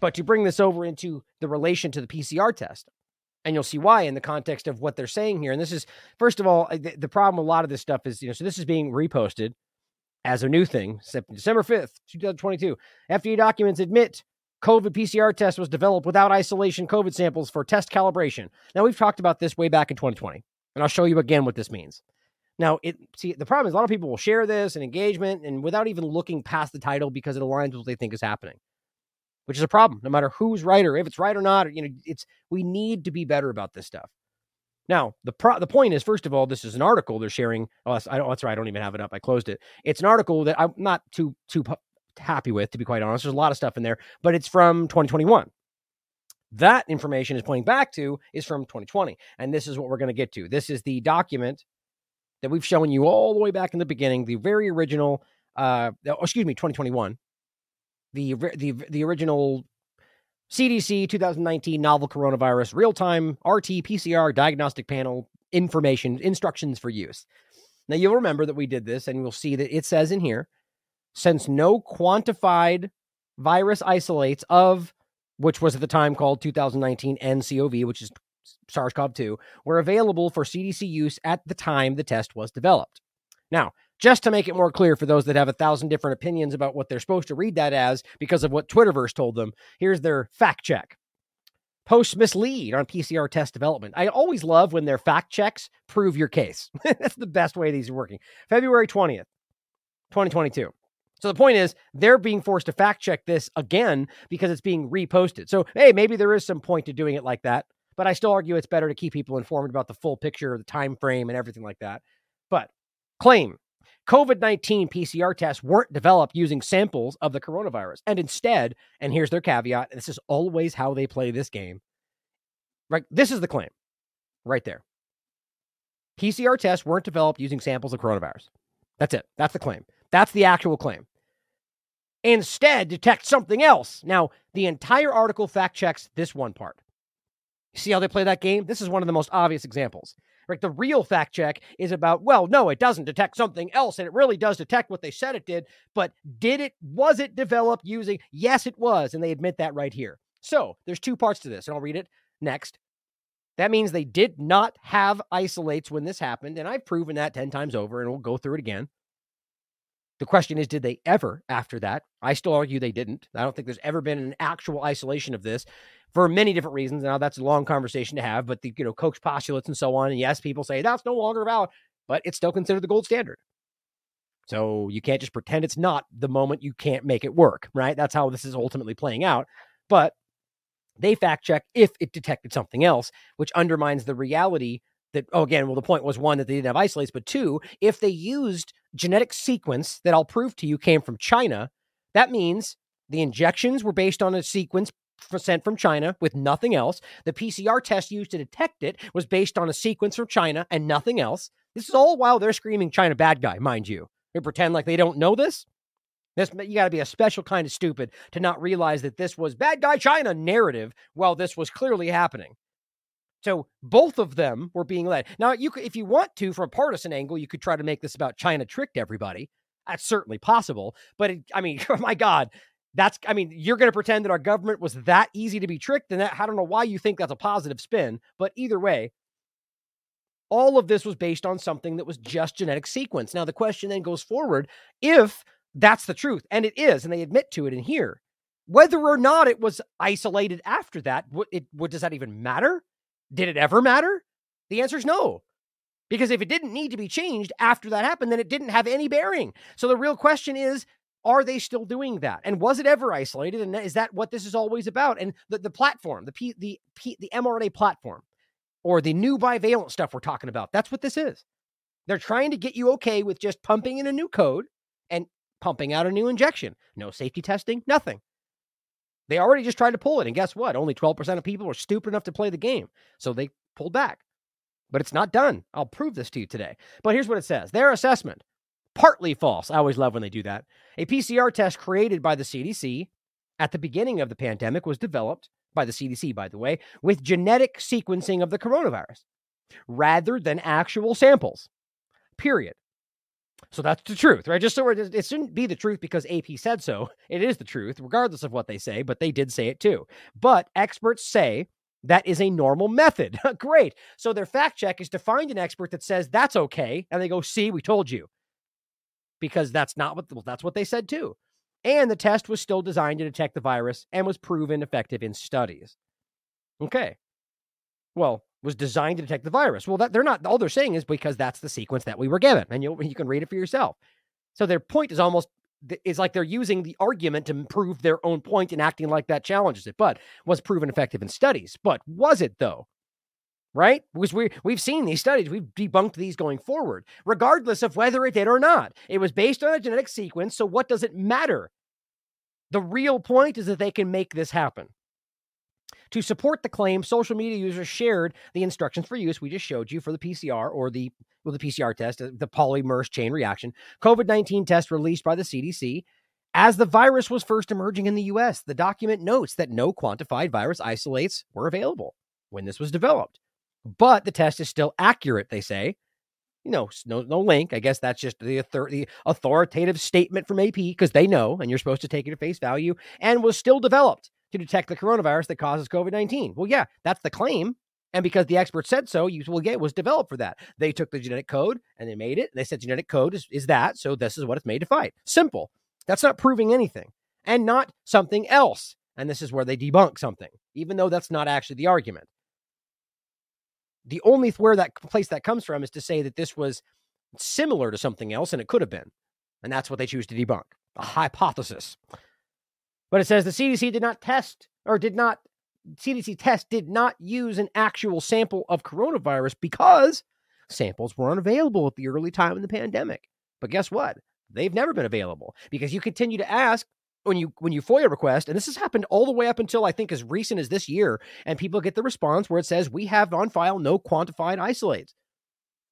But to bring this over into the relation to the PCR test, and you'll see why in the context of what they're saying here. And this is, first of all, the, the problem with a lot of this stuff is, you know, so this is being reposted as a new thing, December 5th, 2022. FDA documents admit COVID PCR test was developed without isolation COVID samples for test calibration. Now, we've talked about this way back in 2020, and I'll show you again what this means. Now, it see the problem is a lot of people will share this and engagement and without even looking past the title because it aligns with what they think is happening which is a problem no matter who's right or if it's right or not you know it's we need to be better about this stuff. Now the pro- the point is first of all this is an article they're sharing. Oh that's, I don't, that's right i don't even have it up i closed it. It's an article that i'm not too too happy with to be quite honest there's a lot of stuff in there but it's from 2021 that information is pointing back to is from 2020 and this is what we're going to get to this is the document that we've shown you all the way back in the beginning the very original uh oh, excuse me 2021 the the the original CDC 2019 novel coronavirus real time RT PCR diagnostic panel information instructions for use. Now you'll remember that we did this, and you'll see that it says in here, since no quantified virus isolates of which was at the time called 2019 NCOV, which is SARS-CoV-2, were available for CDC use at the time the test was developed. Now, just to make it more clear for those that have a thousand different opinions about what they're supposed to read that as because of what Twitterverse told them, here's their fact check. Posts mislead on PCR test development. I always love when their fact checks prove your case. That's the best way these are working. February 20th, 2022. So the point is, they're being forced to fact check this again because it's being reposted. So, hey, maybe there is some point to doing it like that, but I still argue it's better to keep people informed about the full picture, the time frame, and everything like that. But claim COVID 19 PCR tests weren't developed using samples of the coronavirus. And instead, and here's their caveat this is always how they play this game. Right? This is the claim right there. PCR tests weren't developed using samples of coronavirus. That's it. That's the claim. That's the actual claim. Instead, detect something else. Now, the entire article fact checks this one part. See how they play that game? This is one of the most obvious examples. Right? The real fact check is about, well, no, it doesn't detect something else, and it really does detect what they said it did. But did it, was it developed using? Yes, it was. And they admit that right here. So there's two parts to this, and I'll read it next. That means they did not have isolates when this happened. And I've proven that 10 times over, and we'll go through it again. The question is, did they ever after that? I still argue they didn't. I don't think there's ever been an actual isolation of this for many different reasons. Now that's a long conversation to have, but the you know Koch postulates and so on. And yes, people say that's no longer valid, but it's still considered the gold standard. So you can't just pretend it's not the moment you can't make it work, right? That's how this is ultimately playing out. But they fact check if it detected something else, which undermines the reality that, oh, again, well, the point was one, that they didn't have isolates, but two, if they used genetic sequence that I'll prove to you came from China, that means the injections were based on a sequence sent from China with nothing else. The PCR test used to detect it was based on a sequence from China and nothing else. This is all while they're screaming China bad guy, mind you. They pretend like they don't know this. This you got to be a special kind of stupid to not realize that this was bad guy China narrative while this was clearly happening. So both of them were being led. Now, you could, if you want to, from a partisan angle, you could try to make this about China tricked everybody. That's certainly possible. But it, I mean, oh my God, that's I mean, you're going to pretend that our government was that easy to be tricked, and that I don't know why you think that's a positive spin, but either way, all of this was based on something that was just genetic sequence. Now the question then goes forward: if that's the truth, and it is, and they admit to it in here, whether or not it was isolated after that, what, it, what does that even matter? Did it ever matter? The answer is no. Because if it didn't need to be changed after that happened, then it didn't have any bearing. So the real question is are they still doing that? And was it ever isolated? And is that what this is always about? And the, the platform, the P, the P, the mRNA platform, or the new bivalent stuff we're talking about, that's what this is. They're trying to get you okay with just pumping in a new code and pumping out a new injection. No safety testing, nothing. They already just tried to pull it. And guess what? Only 12% of people were stupid enough to play the game. So they pulled back. But it's not done. I'll prove this to you today. But here's what it says their assessment partly false. I always love when they do that. A PCR test created by the CDC at the beginning of the pandemic was developed by the CDC, by the way, with genetic sequencing of the coronavirus. rather than actual samples. Period. So that's the truth, right? Just so it shouldn't be the truth because AP said so. It is the truth, regardless of what they say, but they did say it too. But experts say that is a normal method. Great. So their fact check is to find an expert that says that's okay. And they go, see, we told you. Because that's not what well, that's what they said too. And the test was still designed to detect the virus and was proven effective in studies. Okay. Well, was designed to detect the virus. Well, that they're not all they're saying is because that's the sequence that we were given, and you you can read it for yourself. So their point is almost is like they're using the argument to prove their own point and acting like that challenges it. But was proven effective in studies. But was it though? Right? Because we we've seen these studies, we've debunked these going forward, regardless of whether it did or not. It was based on a genetic sequence. So what does it matter? The real point is that they can make this happen. To support the claim, social media users shared the instructions for use we just showed you for the PCR or the well, the PCR test, uh, the polymerase chain reaction, COVID 19 test released by the CDC. As the virus was first emerging in the US, the document notes that no quantified virus isolates were available when this was developed. But the test is still accurate, they say. You know, no, no link. I guess that's just the, author- the authoritative statement from AP because they know, and you're supposed to take it at face value, and was still developed to detect the coronavirus that causes COVID 19. Well, yeah, that's the claim. And because the experts said so, you will get was developed for that. They took the genetic code and they made it. They said genetic code is, is that. So this is what it's made to fight. Simple. That's not proving anything and not something else. And this is where they debunk something, even though that's not actually the argument. The only where that place that comes from is to say that this was similar to something else and it could have been. And that's what they choose to debunk a hypothesis. But it says the CDC did not test or did not, CDC test did not use an actual sample of coronavirus because samples were unavailable at the early time in the pandemic. But guess what? They've never been available because you continue to ask when you when you FOIA request, and this has happened all the way up until I think as recent as this year, and people get the response where it says we have on file no quantified isolates.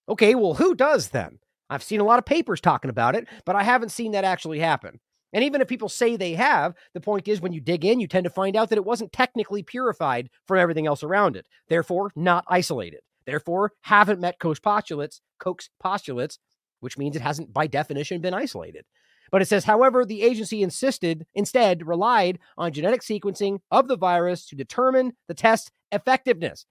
Okay, well, who does then? I've seen a lot of papers talking about it, but I haven't seen that actually happen. And even if people say they have, the point is when you dig in, you tend to find out that it wasn't technically purified from everything else around it. Therefore, not isolated. Therefore, haven't met Koch's postulates, Koch's postulates, which means it hasn't by definition been isolated. But it says, however, the agency insisted, instead, relied on genetic sequencing of the virus to determine the test's effectiveness.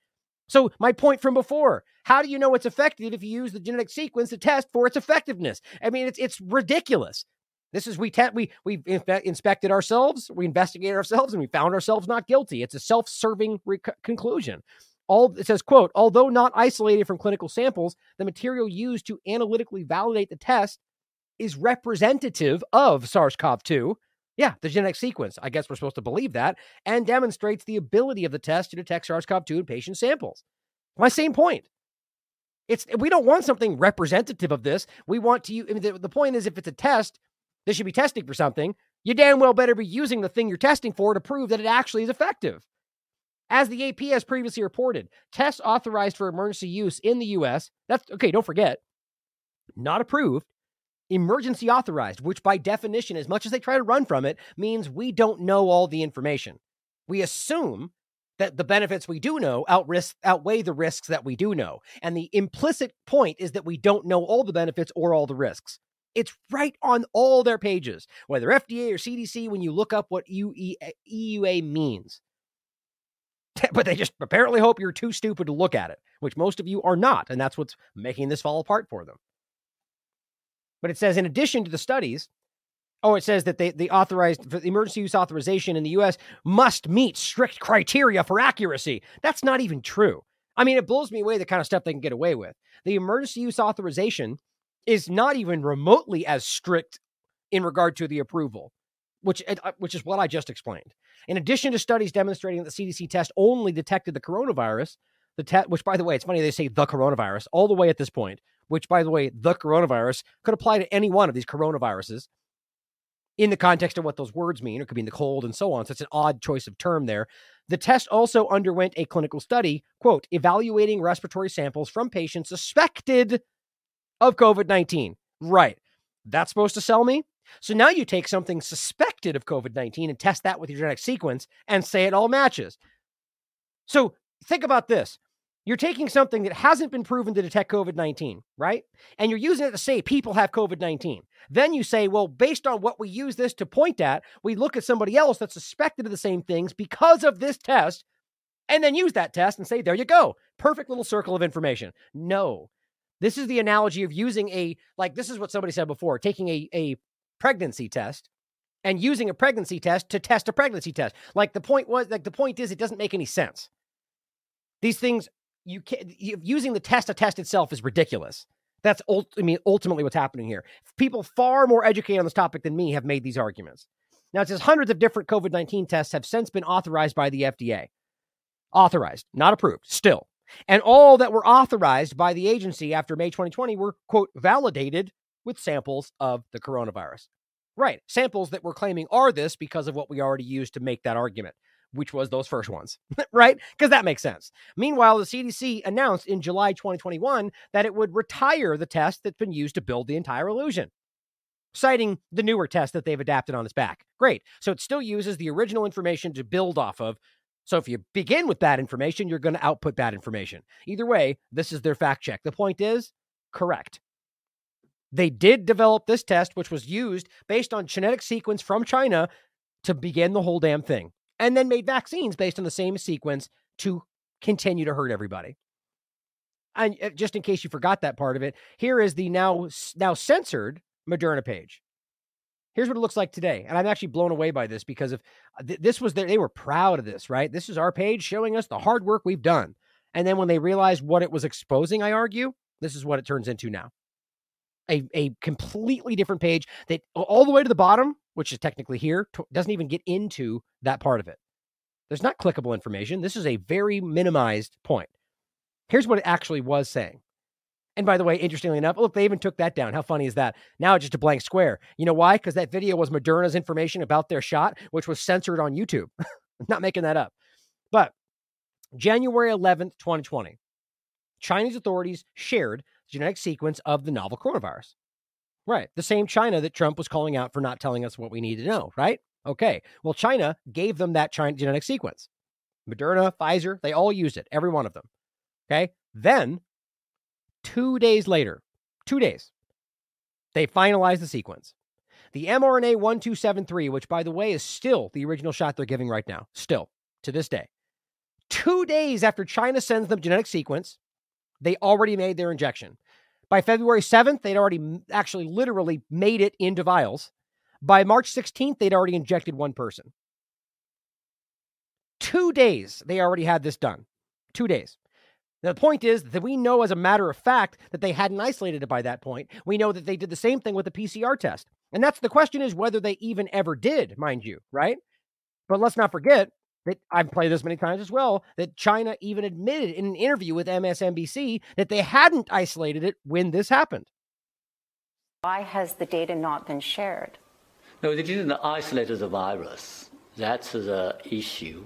So, my point from before how do you know it's effective if you use the genetic sequence to test for its effectiveness? I mean, it's, it's ridiculous. This is we te- we we inspected ourselves, we investigated ourselves, and we found ourselves not guilty. It's a self-serving conclusion. All it says, quote, although not isolated from clinical samples, the material used to analytically validate the test is representative of SARS-CoV-2. Yeah, the genetic sequence. I guess we're supposed to believe that, and demonstrates the ability of the test to detect SARS-CoV-2 in patient samples. My same point. It's we don't want something representative of this. We want to. I mean, the, the point is, if it's a test, they should be testing for something. You damn well better be using the thing you're testing for to prove that it actually is effective. As the AP has previously reported, tests authorized for emergency use in the US, that's okay, don't forget, not approved, emergency authorized, which by definition, as much as they try to run from it, means we don't know all the information. We assume that the benefits we do know outweigh the risks that we do know. And the implicit point is that we don't know all the benefits or all the risks. It's right on all their pages, whether FDA or CDC, when you look up what EUA eh, means. but they just apparently hope you're too stupid to look at it, which most of you are not. And that's what's making this fall apart for them. But it says, in addition to the studies, oh, it says that they, the authorized the emergency use authorization in the US must meet strict criteria for accuracy. That's not even true. I mean, it blows me away the kind of stuff they can get away with. The emergency use authorization is not even remotely as strict in regard to the approval, which uh, which is what I just explained. In addition to studies demonstrating that the CDC test only detected the coronavirus, the test, which by the way, it's funny they say the coronavirus all the way at this point, which by the way, the coronavirus could apply to any one of these coronaviruses in the context of what those words mean. It could be in the cold and so on. So it's an odd choice of term there. The test also underwent a clinical study, quote, evaluating respiratory samples from patients suspected of COVID 19. Right. That's supposed to sell me? So now you take something suspected of COVID 19 and test that with your genetic sequence and say it all matches. So think about this. You're taking something that hasn't been proven to detect COVID 19, right? And you're using it to say people have COVID 19. Then you say, well, based on what we use this to point at, we look at somebody else that's suspected of the same things because of this test, and then use that test and say, there you go. Perfect little circle of information. No. This is the analogy of using a, like, this is what somebody said before taking a, a pregnancy test and using a pregnancy test to test a pregnancy test. Like, the point was, like, the point is, it doesn't make any sense. These things you can't using the test to test itself is ridiculous. That's ult- I mean ultimately what's happening here. People far more educated on this topic than me have made these arguments. Now it says hundreds of different COVID nineteen tests have since been authorized by the FDA. Authorized, not approved, still. And all that were authorized by the agency after May 2020 were, quote, validated with samples of the coronavirus. Right. Samples that we're claiming are this because of what we already used to make that argument which was those first ones, right? Because that makes sense. Meanwhile, the CDC announced in July 2021 that it would retire the test that's been used to build the entire illusion, citing the newer test that they've adapted on its back. Great. So it still uses the original information to build off of. So if you begin with bad information, you're going to output bad information. Either way, this is their fact check. The point is correct. They did develop this test, which was used based on genetic sequence from China to begin the whole damn thing and then made vaccines based on the same sequence to continue to hurt everybody. And uh, just in case you forgot that part of it, here is the now now censored Moderna page. Here's what it looks like today, and I'm actually blown away by this because if uh, this was their, they were proud of this, right? This is our page showing us the hard work we've done. And then when they realized what it was exposing, I argue, this is what it turns into now. A, a completely different page that all the way to the bottom which is technically here, doesn't even get into that part of it. There's not clickable information. This is a very minimized point. Here's what it actually was saying. And by the way, interestingly enough, look, they even took that down. How funny is that? Now it's just a blank square. You know why? Because that video was Moderna's information about their shot, which was censored on YouTube. not making that up. But January 11th, 2020, Chinese authorities shared the genetic sequence of the novel coronavirus. Right. The same China that Trump was calling out for not telling us what we need to know, right? Okay. Well, China gave them that China genetic sequence. Moderna, Pfizer, they all used it, every one of them. Okay. Then, two days later, two days, they finalized the sequence. The mRNA 1273, which by the way is still the original shot they're giving right now, still to this day. Two days after China sends them genetic sequence, they already made their injection. By February 7th, they'd already actually literally made it into vials. By March 16th, they'd already injected one person. Two days, they already had this done. Two days. Now, the point is that we know as a matter of fact that they hadn't isolated it by that point. We know that they did the same thing with the PCR test. And that's the question is whether they even ever did, mind you, right? But let's not forget that I've played this many times as well, that China even admitted in an interview with MSNBC that they hadn't isolated it when this happened. Why has the data not been shared? No, they didn't isolate the virus. That's the issue.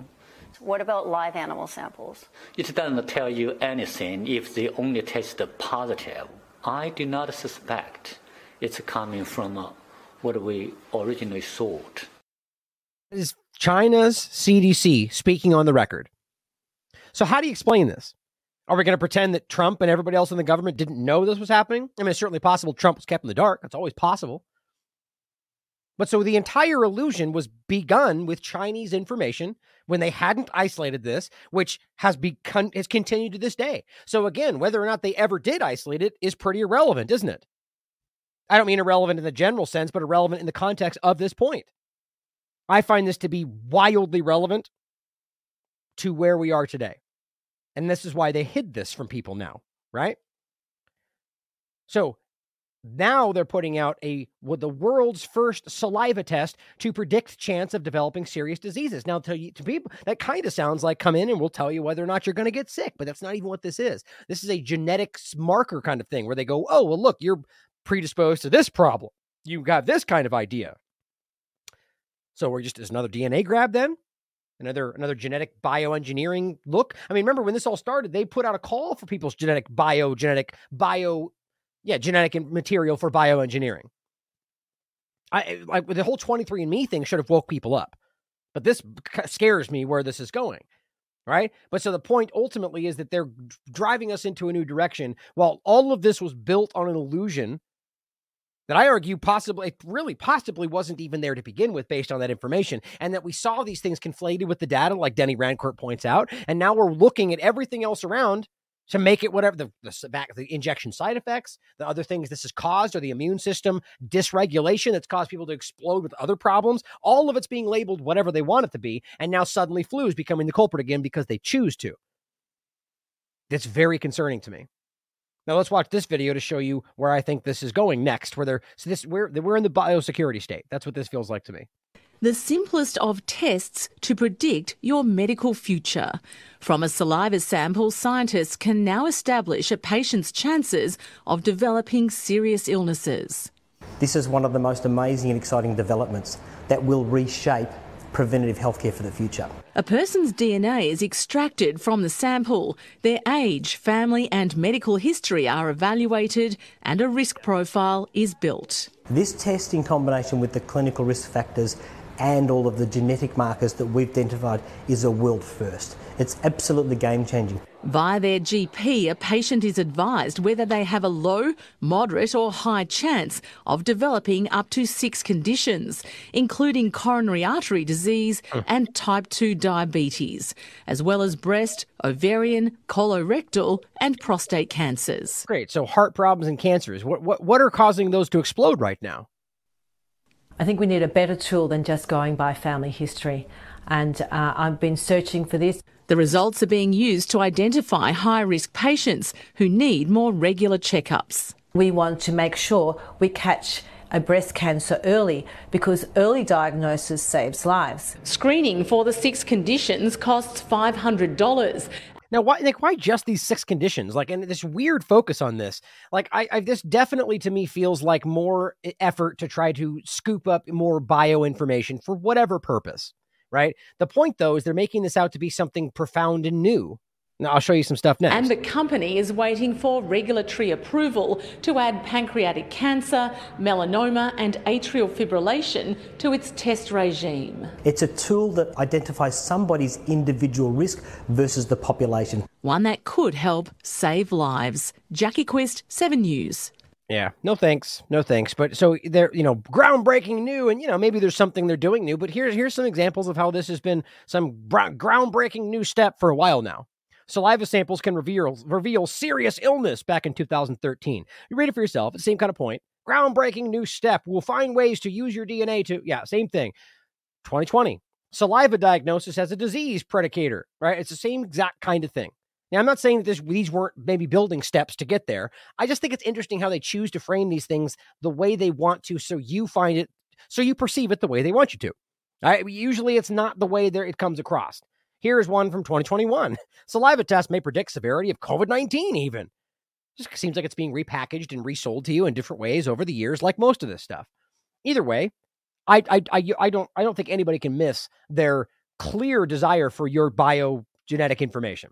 What about live animal samples? It doesn't tell you anything if they only test positive. I do not suspect it's coming from uh, what we originally thought. Is China's CDC speaking on the record. So, how do you explain this? Are we going to pretend that Trump and everybody else in the government didn't know this was happening? I mean, it's certainly possible Trump was kept in the dark. That's always possible. But so the entire illusion was begun with Chinese information when they hadn't isolated this, which has become has continued to this day. So again, whether or not they ever did isolate it is pretty irrelevant, isn't it? I don't mean irrelevant in the general sense, but irrelevant in the context of this point. I find this to be wildly relevant to where we are today. And this is why they hid this from people now, right? So now they're putting out a well, the world's first saliva test to predict chance of developing serious diseases. Now, to, to people, that kind of sounds like come in and we'll tell you whether or not you're going to get sick, but that's not even what this is. This is a genetics marker kind of thing where they go, oh, well, look, you're predisposed to this problem. You got this kind of idea. So we're just as another DNA grab then? Another another genetic bioengineering look. I mean, remember when this all started, they put out a call for people's genetic bio genetic bio yeah, genetic material for bioengineering. I eh, like the whole 23andme thing should have woke people up. But this scares me where this is going. right? But so the point ultimately is that they're driving us into a new direction while all of this was built on an illusion that I argue possibly, really possibly wasn't even there to begin with based on that information. And that we saw these things conflated with the data, like Denis Rancourt points out. And now we're looking at everything else around to make it whatever the, the, back, the injection side effects, the other things this has caused, or the immune system dysregulation that's caused people to explode with other problems. All of it's being labeled whatever they want it to be. And now suddenly flu is becoming the culprit again because they choose to. That's very concerning to me. Now let's watch this video to show you where I think this is going next. Where they're so this we're we're in the biosecurity state. That's what this feels like to me. The simplest of tests to predict your medical future. From a saliva sample, scientists can now establish a patient's chances of developing serious illnesses. This is one of the most amazing and exciting developments that will reshape preventative healthcare for the future. A person's DNA is extracted from the sample. Their age, family, and medical history are evaluated, and a risk profile is built. This test, in combination with the clinical risk factors and all of the genetic markers that we've identified, is a world first. It's absolutely game changing. Via their GP, a patient is advised whether they have a low, moderate, or high chance of developing up to six conditions, including coronary artery disease hmm. and type 2 diabetes, as well as breast, ovarian, colorectal, and prostate cancers. Great. So, heart problems and cancers. What, what, what are causing those to explode right now? I think we need a better tool than just going by family history. And uh, I've been searching for this. The results are being used to identify high risk patients who need more regular checkups. We want to make sure we catch a breast cancer early because early diagnosis saves lives. Screening for the six conditions costs $500. Now, why like why just these six conditions? Like, and this weird focus on this. Like, I, I this definitely to me feels like more effort to try to scoop up more bio information for whatever purpose right? The point, though, is they're making this out to be something profound and new. Now, I'll show you some stuff next. And the company is waiting for regulatory approval to add pancreatic cancer, melanoma, and atrial fibrillation to its test regime. It's a tool that identifies somebody's individual risk versus the population. One that could help save lives. Jackie Quist, 7 News. Yeah, no thanks, no thanks. But so they're you know groundbreaking new, and you know maybe there's something they're doing new. But here's here's some examples of how this has been some groundbreaking new step for a while now. Saliva samples can reveal reveal serious illness. Back in 2013, you read it for yourself. It's the same kind of point. Groundbreaking new step. We'll find ways to use your DNA to yeah, same thing. 2020, saliva diagnosis as a disease predicator. Right, it's the same exact kind of thing. Now, I'm not saying that this, these weren't maybe building steps to get there. I just think it's interesting how they choose to frame these things the way they want to, so you find it, so you perceive it the way they want you to. Right? Usually, it's not the way there it comes across. Here's one from 2021: Saliva test may predict severity of COVID-19. Even just seems like it's being repackaged and resold to you in different ways over the years, like most of this stuff. Either way, I I I, I don't I don't think anybody can miss their clear desire for your biogenetic information